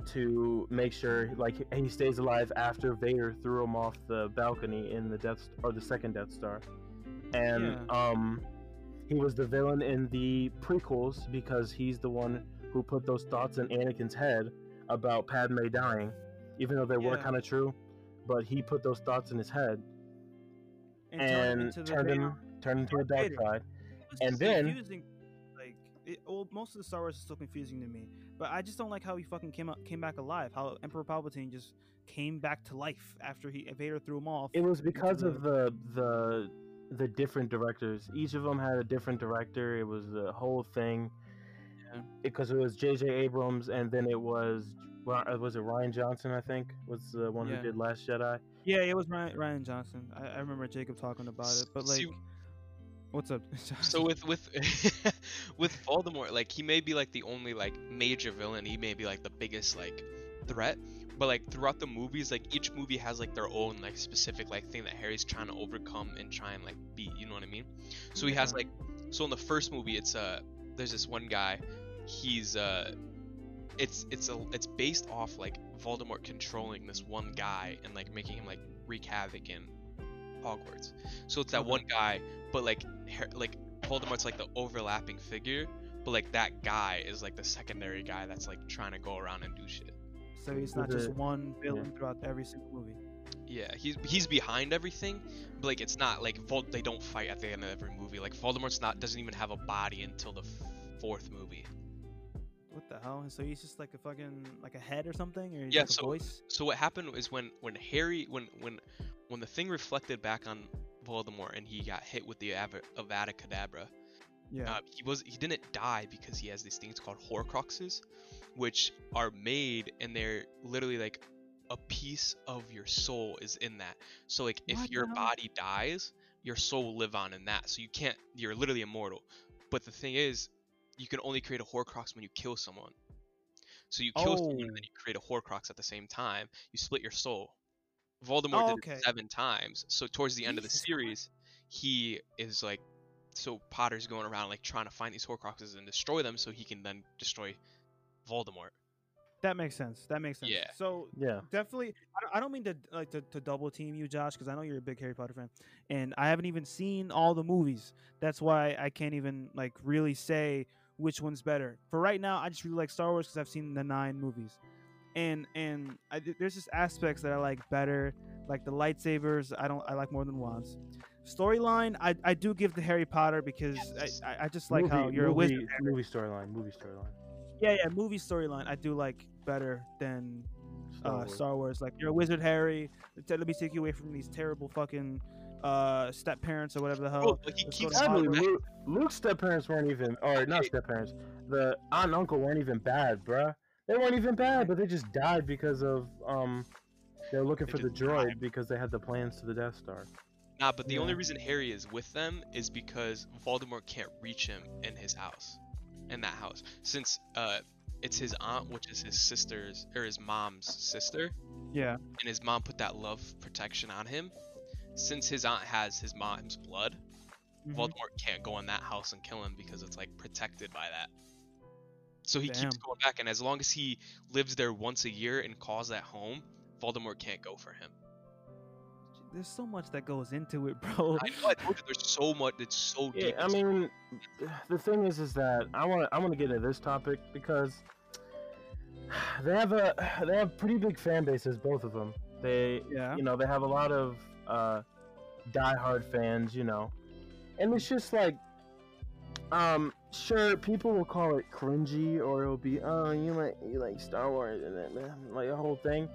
to make sure like he stays alive after Vader threw him off the balcony in the Death or the second Death Star, and um he was the villain in the prequels because he's the one who put those thoughts in Anakin's head about Padme dying, even though they were kind of true. But he put those thoughts in his head and, and into turned him turned him to the dark side. And then- confusing. Like, it, well, most of the Star Wars is still confusing to me. But I just don't like how he fucking came out, came back alive. How Emperor Palpatine just came back to life after he Vader threw him off. It was because the- of the the the different directors. Each of them had a different director. It was the whole thing. Yeah. Because it was J.J. Abrams, and then it was uh, was it Rian Johnson? I think was the one Yeah. who did Last Jedi. Yeah, it was Ryan, Rian Johnson. I, I remember Jacob talking about it. But like, See- what's up? So with with with Voldemort, like he may be like the only like major villain. He may be like the biggest like threat. But like throughout the movies, like each movie has like their own like specific like thing that Harry's trying to overcome and try and like beat. You know what I mean? So he has like so in the first movie, it's uh there's this one guy. He's uh it's it's a it's based off like Voldemort controlling this one guy and like making him like wreak havoc in Hogwarts. So it's that one guy, but like Har- like Voldemort's like the overlapping figure, but like that guy is like the secondary guy that's like trying to go around and do shit. So he's not just one villain throughout every single movie. Yeah, he's he's behind everything, but like it's not like Vol- they don't fight at the end of every movie. Like Voldemort's not doesn't even have a body until the f- fourth movie. What the hell? So he's just like a fucking like a head or something, or Yeah, like a so- voice? So what happened is when when Harry when when when the thing reflected back on Voldemort and he got hit with the Ava- Avada Kedavra, Yeah. uh, he was he didn't die because he has these things called Horcruxes, which are made and they're literally like a piece of your soul is in that. So like if What your body dies, your soul will live on in that. So you can't you're literally immortal. But the thing is, you can only create a Horcrux when you kill someone. So you kill someone and Oh. then you create a Horcrux at the same time. You split your soul. Voldemort Oh, did it seven times. So towards the end of the series, he is like so Potter's going around like trying to find these Horcruxes and destroy them so he can then destroy Voldemort. That makes sense. That makes sense. Yeah. So Yeah. definitely, I don't, I don't mean to like to, to double team you, Josh, because I know you're a big Harry Potter fan, and I haven't even seen all the movies. That's why I can't even like really say which one's better. For right now, I just really like Star Wars because I've seen the nine movies, and and I, there's just aspects that I like better, like the lightsabers. I don't I like more than wands. Storyline, I, I do give to Harry Potter because I, I, I just like how Movie- you're a movie, wizard. Movie storyline. Movie storyline. Yeah, yeah, movie storyline I do like better than Star uh, Wars. Star Wars. Like you're a wizard, Harry. Let let me take you away from these terrible fucking uh, step parents or whatever the hell. Bro, like he keeps to Actually, Hogwarts. Luke, Luke's step parents weren't even, or not step parents. The aunt and uncle weren't even bad, bruh. They weren't even bad, but they just died because of um, they were looking They for the just droid because they had the plans to the Death Star. Nah, but the only reason Harry is with them is because Voldemort can't reach him in his house, in that house, since uh, it's his aunt, which is his sister's or his mom's sister, Yeah, and his mom put that love protection on him. Since his aunt has his mom's blood, mhm. Voldemort can't go in that house and kill him because it's like protected by that. So he keeps going back, and as long as he lives there once a year and calls that home, Voldemort can't go for him. There's so much that goes into it, bro. I know I told you there's so much. It's so Yeah, deep. I mean, the thing is, is that I want to I want to get into this topic because they have a they have pretty big fan bases, both of them. They Yeah. you know they have a lot of uh, diehard fans, you know, and it's just like, um, sure, people will call it cringy, or it'll be, oh, you like you like Star Wars and then like a whole thing.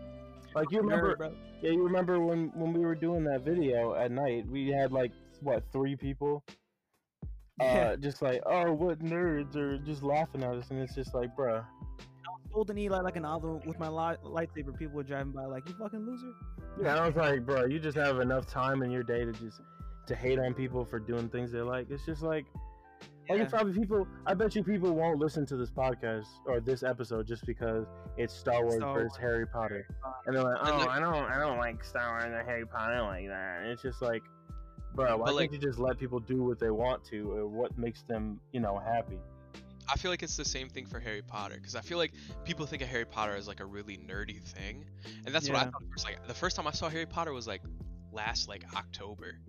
Like you remember, Nerd, yeah, you remember when when we were doing that video at night? We had like what three people, Yeah. uh, just like oh, what nerds, are just laughing at us, and it's just like, bruh. I was holding Eli like an olive with my li- lightsaber. People were driving by like, you fucking loser. Yeah, and I was like, bro, you just have enough time in your day to just to hate on people for doing things they like. It's just like, like Yeah. it's probably people. I bet you people won't listen to this podcast or this episode just because it's Star Wars Star versus Wars. Harry Potter, and they're like, oh, like- I don't, I don't like Star Wars or Harry Potter. I don't like that. And it's just like, bro, why like- can't you just let people do what they want to or what makes them, you know, happy? I feel like it's the same thing for Harry Potter because I feel like people think of Harry Potter as like a really nerdy thing, and that's what I thought first. Like the first time I saw Harry Potter was like last like October,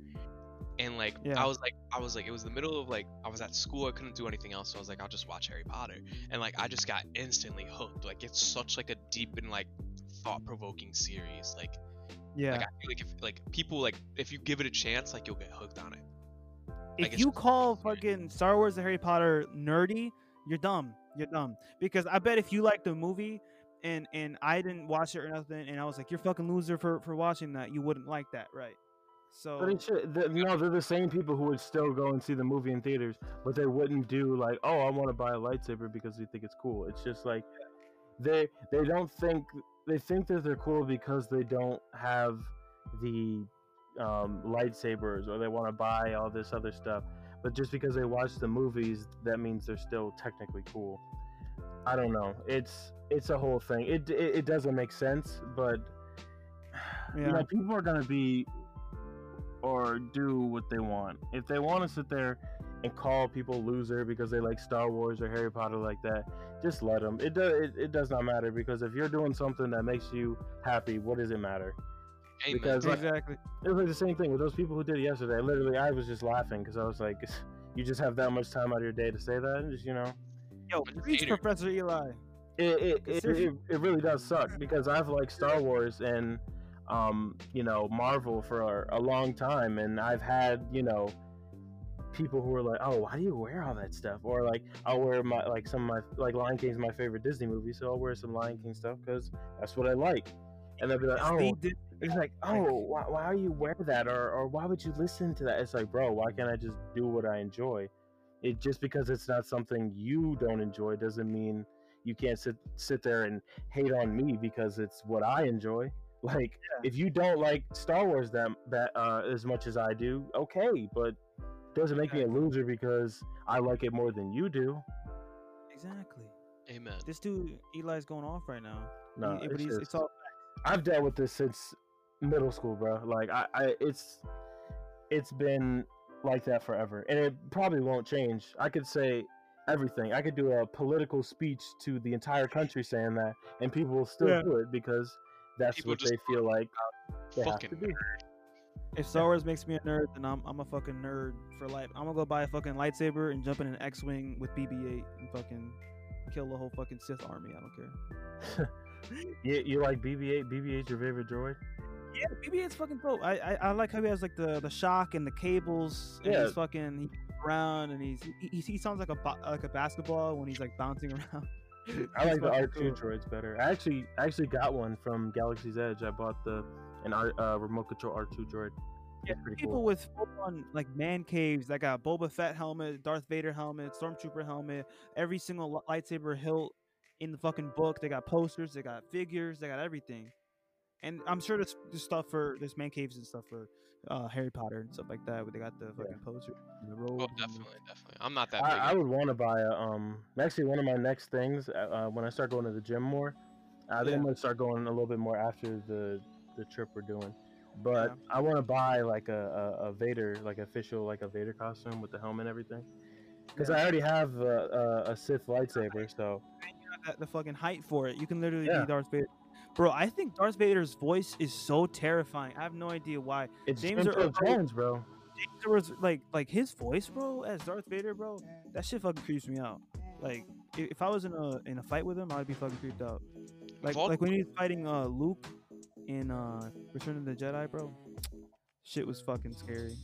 and like Yeah. I was like I was like it was the middle of like I was at school I couldn't do anything else so I was like I'll just watch Harry Potter and like I just got instantly hooked. Like it's such like a deep and like thought provoking series. Like Yeah. like I feel like if like people like if you give it a chance like you'll get hooked on it. if it's you call fucking Star Wars and Harry Potter nerdy, you're dumb. You're dumb. Because I bet if you like the movie and and I didn't watch it or nothing, and I was like, you're fucking loser for for watching that, you wouldn't like that, right? So But it should, the, no, they're the same people who would still go and see the movie in theaters, but they wouldn't do like, oh, I want to buy a lightsaber because they think it's cool. It's just like they they don't think they think that they're cool because they don't have the um, lightsabers or they want to buy all this other stuff. But just because they watch the movies, that means they're still technically cool. I don't know. It's it's a whole thing. It it, it doesn't make sense, but you Yeah. know, people are gonna be or do what they want. If they want to sit there and call people loser because they like Star Wars or Harry Potter like that, just let them. It does. It, it does not matter because if you're doing something that makes you happy, what does it matter? Amen. Because like, exactly. it was like the same thing with those people who did it yesterday. Literally, I was just laughing because I was like, you just have that much time out of your day to say that, and just you know, Yo, preach. Professor Eli. it it, it, it, it really does suck because I've liked Star Wars and um you know Marvel for a, a long time and I've had you know people who are like oh why do you wear all that stuff? Or like I'll wear my like some of my like Lion King's my favorite Disney movie so I'll wear some Lion King stuff because that's what I like. And they'll be like oh. it's like oh why, why do you wear that? Or, or why would you listen to that? It's like bro why can't I just do what I enjoy? It just because it's not something you don't enjoy doesn't mean you can't sit sit there and hate on me because it's what I enjoy. Like if you don't like Star Wars that that uh, as much as I do, okay, but doesn't make me a loser because I like it more than you do. Exactly. Amen. This dude Eli's going off right now. No, He- but it's he's, just- it's all I've dealt with this since middle school, bro. Like I, I it's it's been like that forever, and it probably won't change. I could say everything. I could do a political speech to the entire country saying that, and people will still Yeah. do it because that's People what just they feel like they have Fucking to be. If Star Wars makes me a nerd, then I'm I'm a fucking nerd for life. I'm gonna go buy a fucking lightsaber and jump in an X-wing with BB-8 and fucking kill the whole fucking Sith army. I don't care. You, you like BB-8? BB-8's your favorite droid? Yeah, BB-8's fucking dope. I, I I like how he has like the the shock and the cables. And Yeah. he's fucking he around and he's he, he, he sounds like a like a basketball when he's like bouncing around. I like the R2 cool. droids better. I actually I actually got one from Galaxy's Edge. I bought the an R, uh, remote control R2 droid. Yeah, people cool. with full on like man caves that got Boba Fett helmet, Darth Vader helmet, Stormtrooper helmet, every single lightsaber hilt in the fucking book. They got posters, they got figures, they got everything. And I'm sure there's, there's stuff for there's man caves and stuff for uh, Harry Potter and stuff like that. Where they got the fucking poster, and the robe. Oh, and definitely, definitely. I'm not that big. I, I would want to buy a um. Actually, one of my next things uh, uh, when I start going to the gym more, I think I'm gonna start going a little bit more after the the trip we're doing. But Yeah. I want to buy like a, a, a Vader, like official, like a Vader costume with the helmet and everything. Because I already have a, a, a Sith lightsaber, so got the fucking height for it. You can literally Yeah. be Darth Vader. Bro, I think Darth Vader's voice is so terrifying. I have no idea why. it's James James Earl Earl Jones- Jones, bro. there was like like his voice, bro, as Darth Vader, bro. That shit fucking creeps me out. Like if I was in a in a fight with him, I'd be fucking creeped out. Like Vol- like when he's fighting uh Luke in uh Return of the Jedi, bro. Shit was fucking scary.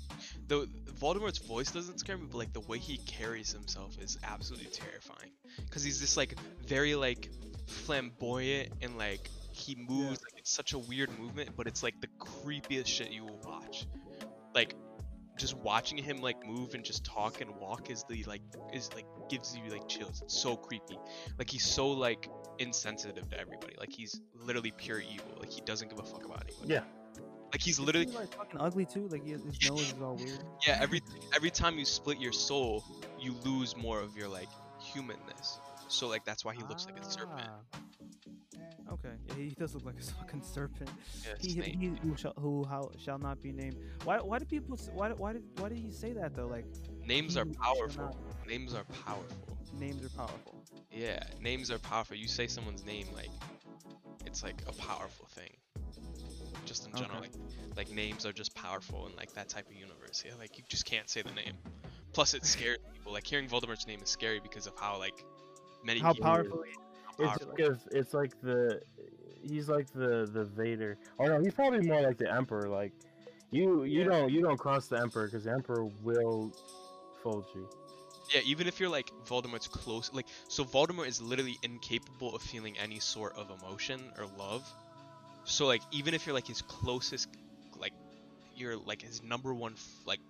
the Voldemort's voice doesn't scare me, but like the way he carries himself is absolutely terrifying. Cause he's just like very like flamboyant and like he moves like it's such a weird movement, but it's like the creepiest shit you will watch. Like just watching him like move and just talk and walk is the like is like gives you like chills. It's so creepy. Like he's so like insensitive to everybody. Like he's literally pure evil. Like he doesn't give a fuck about anyone. Yeah. Like he's Isn't literally he, like fucking ugly too. Like he, his nose is all weird. yeah, every every time you split your soul, you lose more of your like humanness. So like that's why he looks like a serpent. Ah. Okay, yeah, he does look like a fucking serpent. Yeah, He, he who shall who how shall not be named. Why why do people why why did why did he say that though? Like Names are powerful. Names are powerful. names are powerful. Yeah, names are powerful. You say someone's name like it's like a powerful thing. Just in general, Okay. like like names are just powerful in like that type of universe. Yeah, like you just can't say the name. Plus, it scares people. Like hearing Voldemort's name is scary because of how like many How people- powerful he is. how It's powerful- because it's like the he's like the the Vader. Oh no, he's probably more like the Emperor. Like you you Yeah. don't you don't cross the Emperor because the Emperor will fold you. Yeah, even if you're like Voldemort's close, like so Voldemort is literally incapable of feeling any sort of emotion or love. So like even if you're like his closest, like you're like his number one like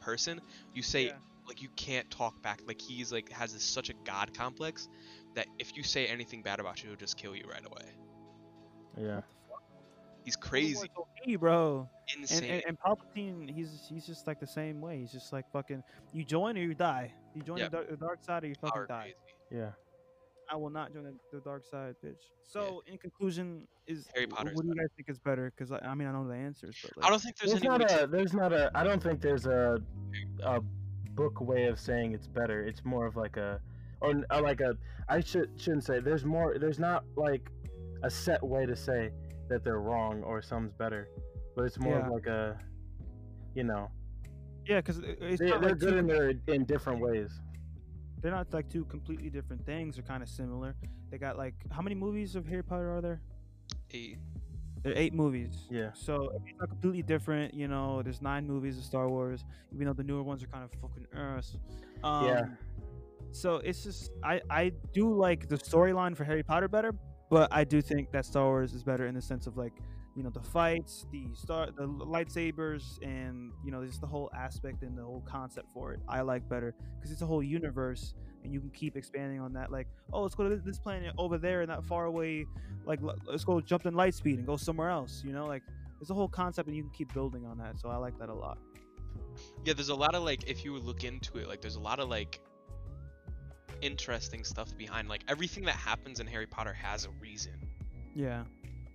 person, you say Yeah. like you can't talk back. Like he's like has this, such a god complex that if you say anything bad about you, he'll just kill you right away. Yeah. He's crazy, Voldemort's OP, bro. And, insane. and and Palpatine, he's he's just like the same way. He's just like fucking. You join or you die. You join Yep. the, dark, the dark side or you fucking Power die. crazy. Yeah. I will not join the, the dark side, bitch. So in conclusion, is Harry wh- Potter's What do you guys think is better? Because I, I mean I know the answers, but like, I don't think there's, There's any not a there's not a I don't think there's a a book way of saying it's better. It's more of like a or n- uh, like a I should shouldn't say there's more there's not like a set way to say that they're wrong or some's better, but it's more Yeah. of like a you know yeah, because they, they're like good two, in their in different ways. they're not like two completely different things. They're kind of similar. They got like how many movies of Harry Potter are there? a- There are eight movies. Yeah. So it's not completely different. You know, there's nine movies of Star Wars, even though the newer ones are kind of fucking ass. Um, Yeah. So it's just I I do like the storyline for Harry Potter better, but I do think that Star Wars is better in the sense of like you know the fights, the star, the lightsabers, and you know just the whole aspect and the whole concept for it. I like better because it's a whole universe and you can keep expanding on that. Like, oh, let's go to this- planet over there and that far away. Like, let's go jump in light speed and go somewhere else. You know, like it's a whole concept, and you can keep building on that. So I like that a lot. Yeah, there's a lot of like if you look into it, like there's a lot of like interesting stuff behind like everything that happens in Harry Potter has a reason. Yeah,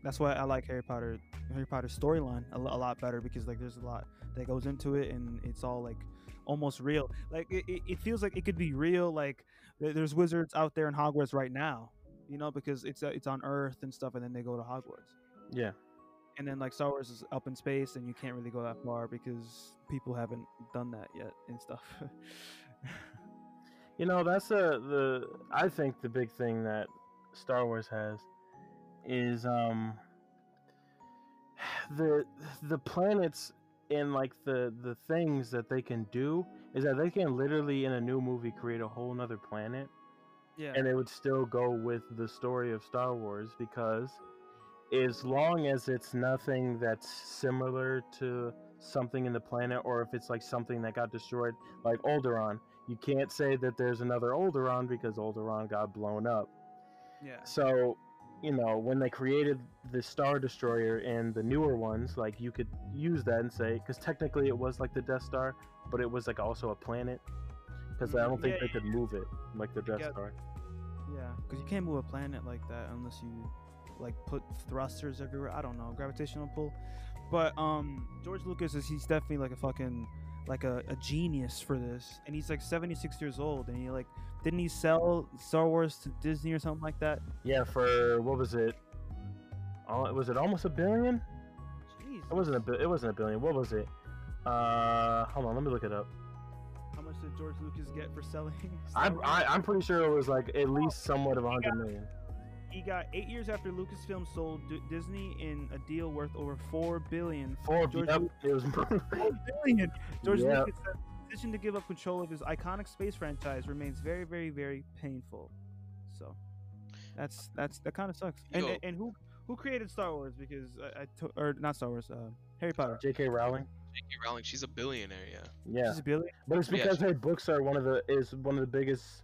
that's why I like Harry Potter. Harry Potter storyline a, a lot better because like there's a lot that goes into it, and it's all like almost real. Like it, it, it feels like it could be real. Like there's wizards out there in Hogwarts right now, you know, because it's uh, it's on Earth and stuff, and then they go to Hogwarts. Yeah. And then like Star Wars is up in space, and you can't really go that far because people haven't done that yet and stuff. You know, that's a the I think the big thing that Star Wars has is um the the planets and like the the things that they can do is that they can literally in a new movie create a whole nother planet yeah. and it would still go with the story of Star Wars because as long as it's nothing that's similar to something in the planet or if it's like something that got destroyed like Alderaan, you can't say that there's another Alderaan because Alderaan got blown up. yeah. So, you know, when they created the Star Destroyer and the newer ones, like you could use that and say because technically it was like the Death Star, but it was like also a planet because I Mhm. don't think Yeah, they could move it like the Death Yeah. Star. Yeah, because you can't move a planet like that unless you like put thrusters everywhere. I don't know, gravitational pull. But um, George Lucas is he's definitely like a fucking like a, a genius for this, and he's like 76 years old, and he like didn't he sell Star Wars to Disney or something like that? Yeah, for what was it? Oh, was it almost a billion? Jesus. It wasn't a it wasn't a billion. What was it? Uh, hold on, let me look it up. How much did George Lucas get for selling? I'm I, I'm pretty sure it was like at least somewhat of a hundred million. He got eight years after Lucasfilm sold D- Disney in a deal worth over four billion. Four, George yep, Lu- it was. Four billion. George Yeah. Lucas said the decision to give up control of his iconic space franchise remains very, very, very painful. So that's that's that kind of sucks. And, and and who who created Star Wars? Because I, I to, or not Star Wars, uh, Harry Potter. J.K. Rowling. J.K. Rowling, she's a billionaire, yeah. Yeah, She's a billion. but it's Yeah, because she- her books are one of the is one of the biggest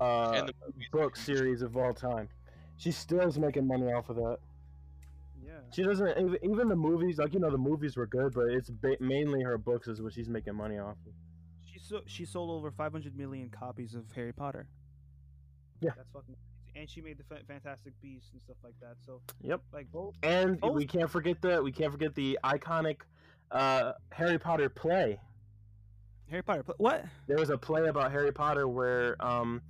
uh and the book series of all time. She still is making money off of that. Yeah. She doesn't even, even the movies like you know the movies were good, but it's ba- mainly her books is what she's making money off of. She so she sold over 500 million copies of Harry Potter. Yeah. That's fucking. crazy. And she made the Fa- Fantastic Beasts and stuff like that. So Yep. like both. And Oh. we can't forget the we can't forget the iconic uh, Harry Potter play. Harry Potter. What? There was a play about Harry Potter where um,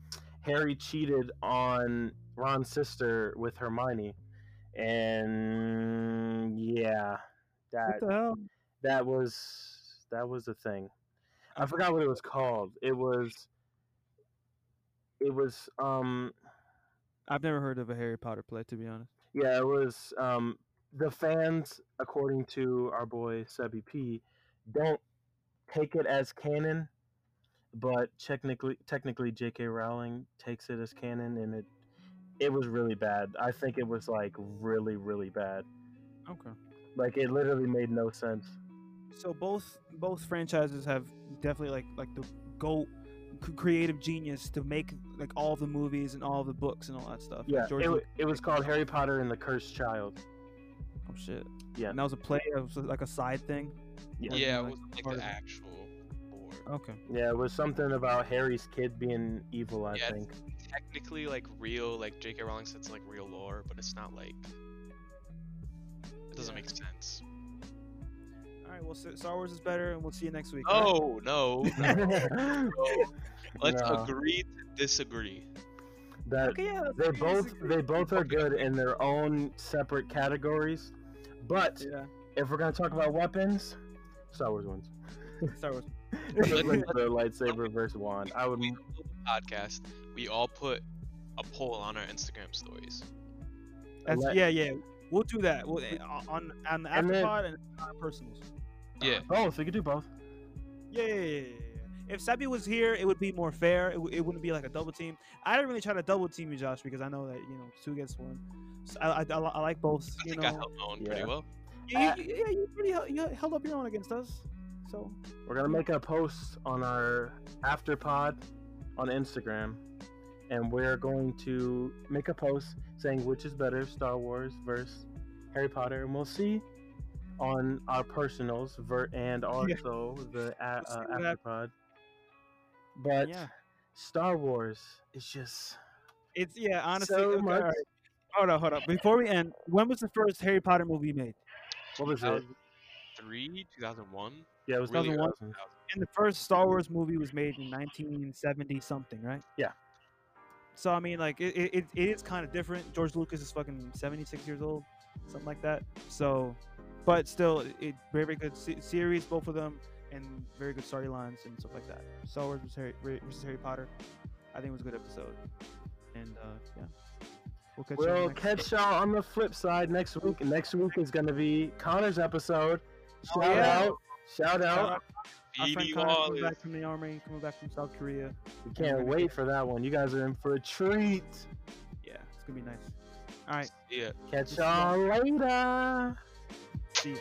Harry cheated on Ron's sister with Hermione, and yeah, that What the hell? that was that was the thing. I forgot what it was called. It was it was um I've never heard of a Harry Potter play, to be honest. Yeah, it was um, the fans, according to our boy Sebi P, don't take it as canon, but technically, technically, J.K. Rowling takes it as canon, and it it was really bad. I think it was like really, really bad. Okay. Like it literally made no sense. So both both franchises have definitely like like the goat creative genius to make like all the movies and all the books and all that stuff. Yeah, George it, wa- it was called Harry Potter and the Cursed Child. Oh shit. Yeah. And that was a play of like a side thing. Yeah. Wasn't Yeah, it wasn't like part the actual board. Okay. Yeah, it was something about Harry's kid being evil. I Yeah, think. Technically, like real, like J.K. Rowling said, it's like real lore, but it's not like it doesn't Yeah. make sense. All right. Well, S- Star Wars is better, and we'll see you next week. Oh no, no. let's No. agree to disagree. that Okay. Yeah. they both disagree. they both are good in their own separate categories but Yeah. if we're gonna talk about weapons star wars wins Star Wars. like the lightsaber versus wand i would We podcast. We all put a poll on our Instagram stories. That's, Let- yeah. Yeah. We'll do that. We'll, eh, on on the And then- afterpod and on our personals. Yeah. both we could do both Yeah, yeah, yeah, yeah, yeah. If Sabi was here, it would be more fair. It, w- it wouldn't be like a double team. I didn't really try to double team you, Josh, because I know that you know two against one. So I, I, I, I like both. I You think know, I held my own pretty Yeah. well. yeah, you, you- yeah, you pretty held, you held up your own against us. So we're gonna make a post on our after pod on Instagram, and we're going to make a post saying which is better, Star Wars versus Harry Potter, and we'll see on our personals ver- and also the a- We'll uh, what hap- afterpod. But Yeah. Star Wars is just It's yeah, honestly. so okay, much. alright. Hold on, hold on. Before we end, when was the first Harry Potter movie made? What was it? Three, 2001. Yeah, it was Really 2001? 2000. And the first Star Wars movie was made in 1970 something, right? Yeah. So I mean, like it, it, it is kind of different. George Lucas is fucking 76 years old, something like that. So, but still, it, it very very good se- series, both of them, and very good storylines and stuff like that. Star Wars versus Harry, versus Harry Potter, I think it was a good episode. And uh, yeah, we'll catch you. on the We'll next catch y'all on the flip side next week. Next week is going to be Connor's episode. Oh, Shout yeah. out. Shout Shout out. out Our friend Connor coming back from the army, coming back from South Korea. We can't wait for that one. You guys are in for a treat. Yeah, it's gonna be nice. All right, Yeah. Catch y'all later. see. You.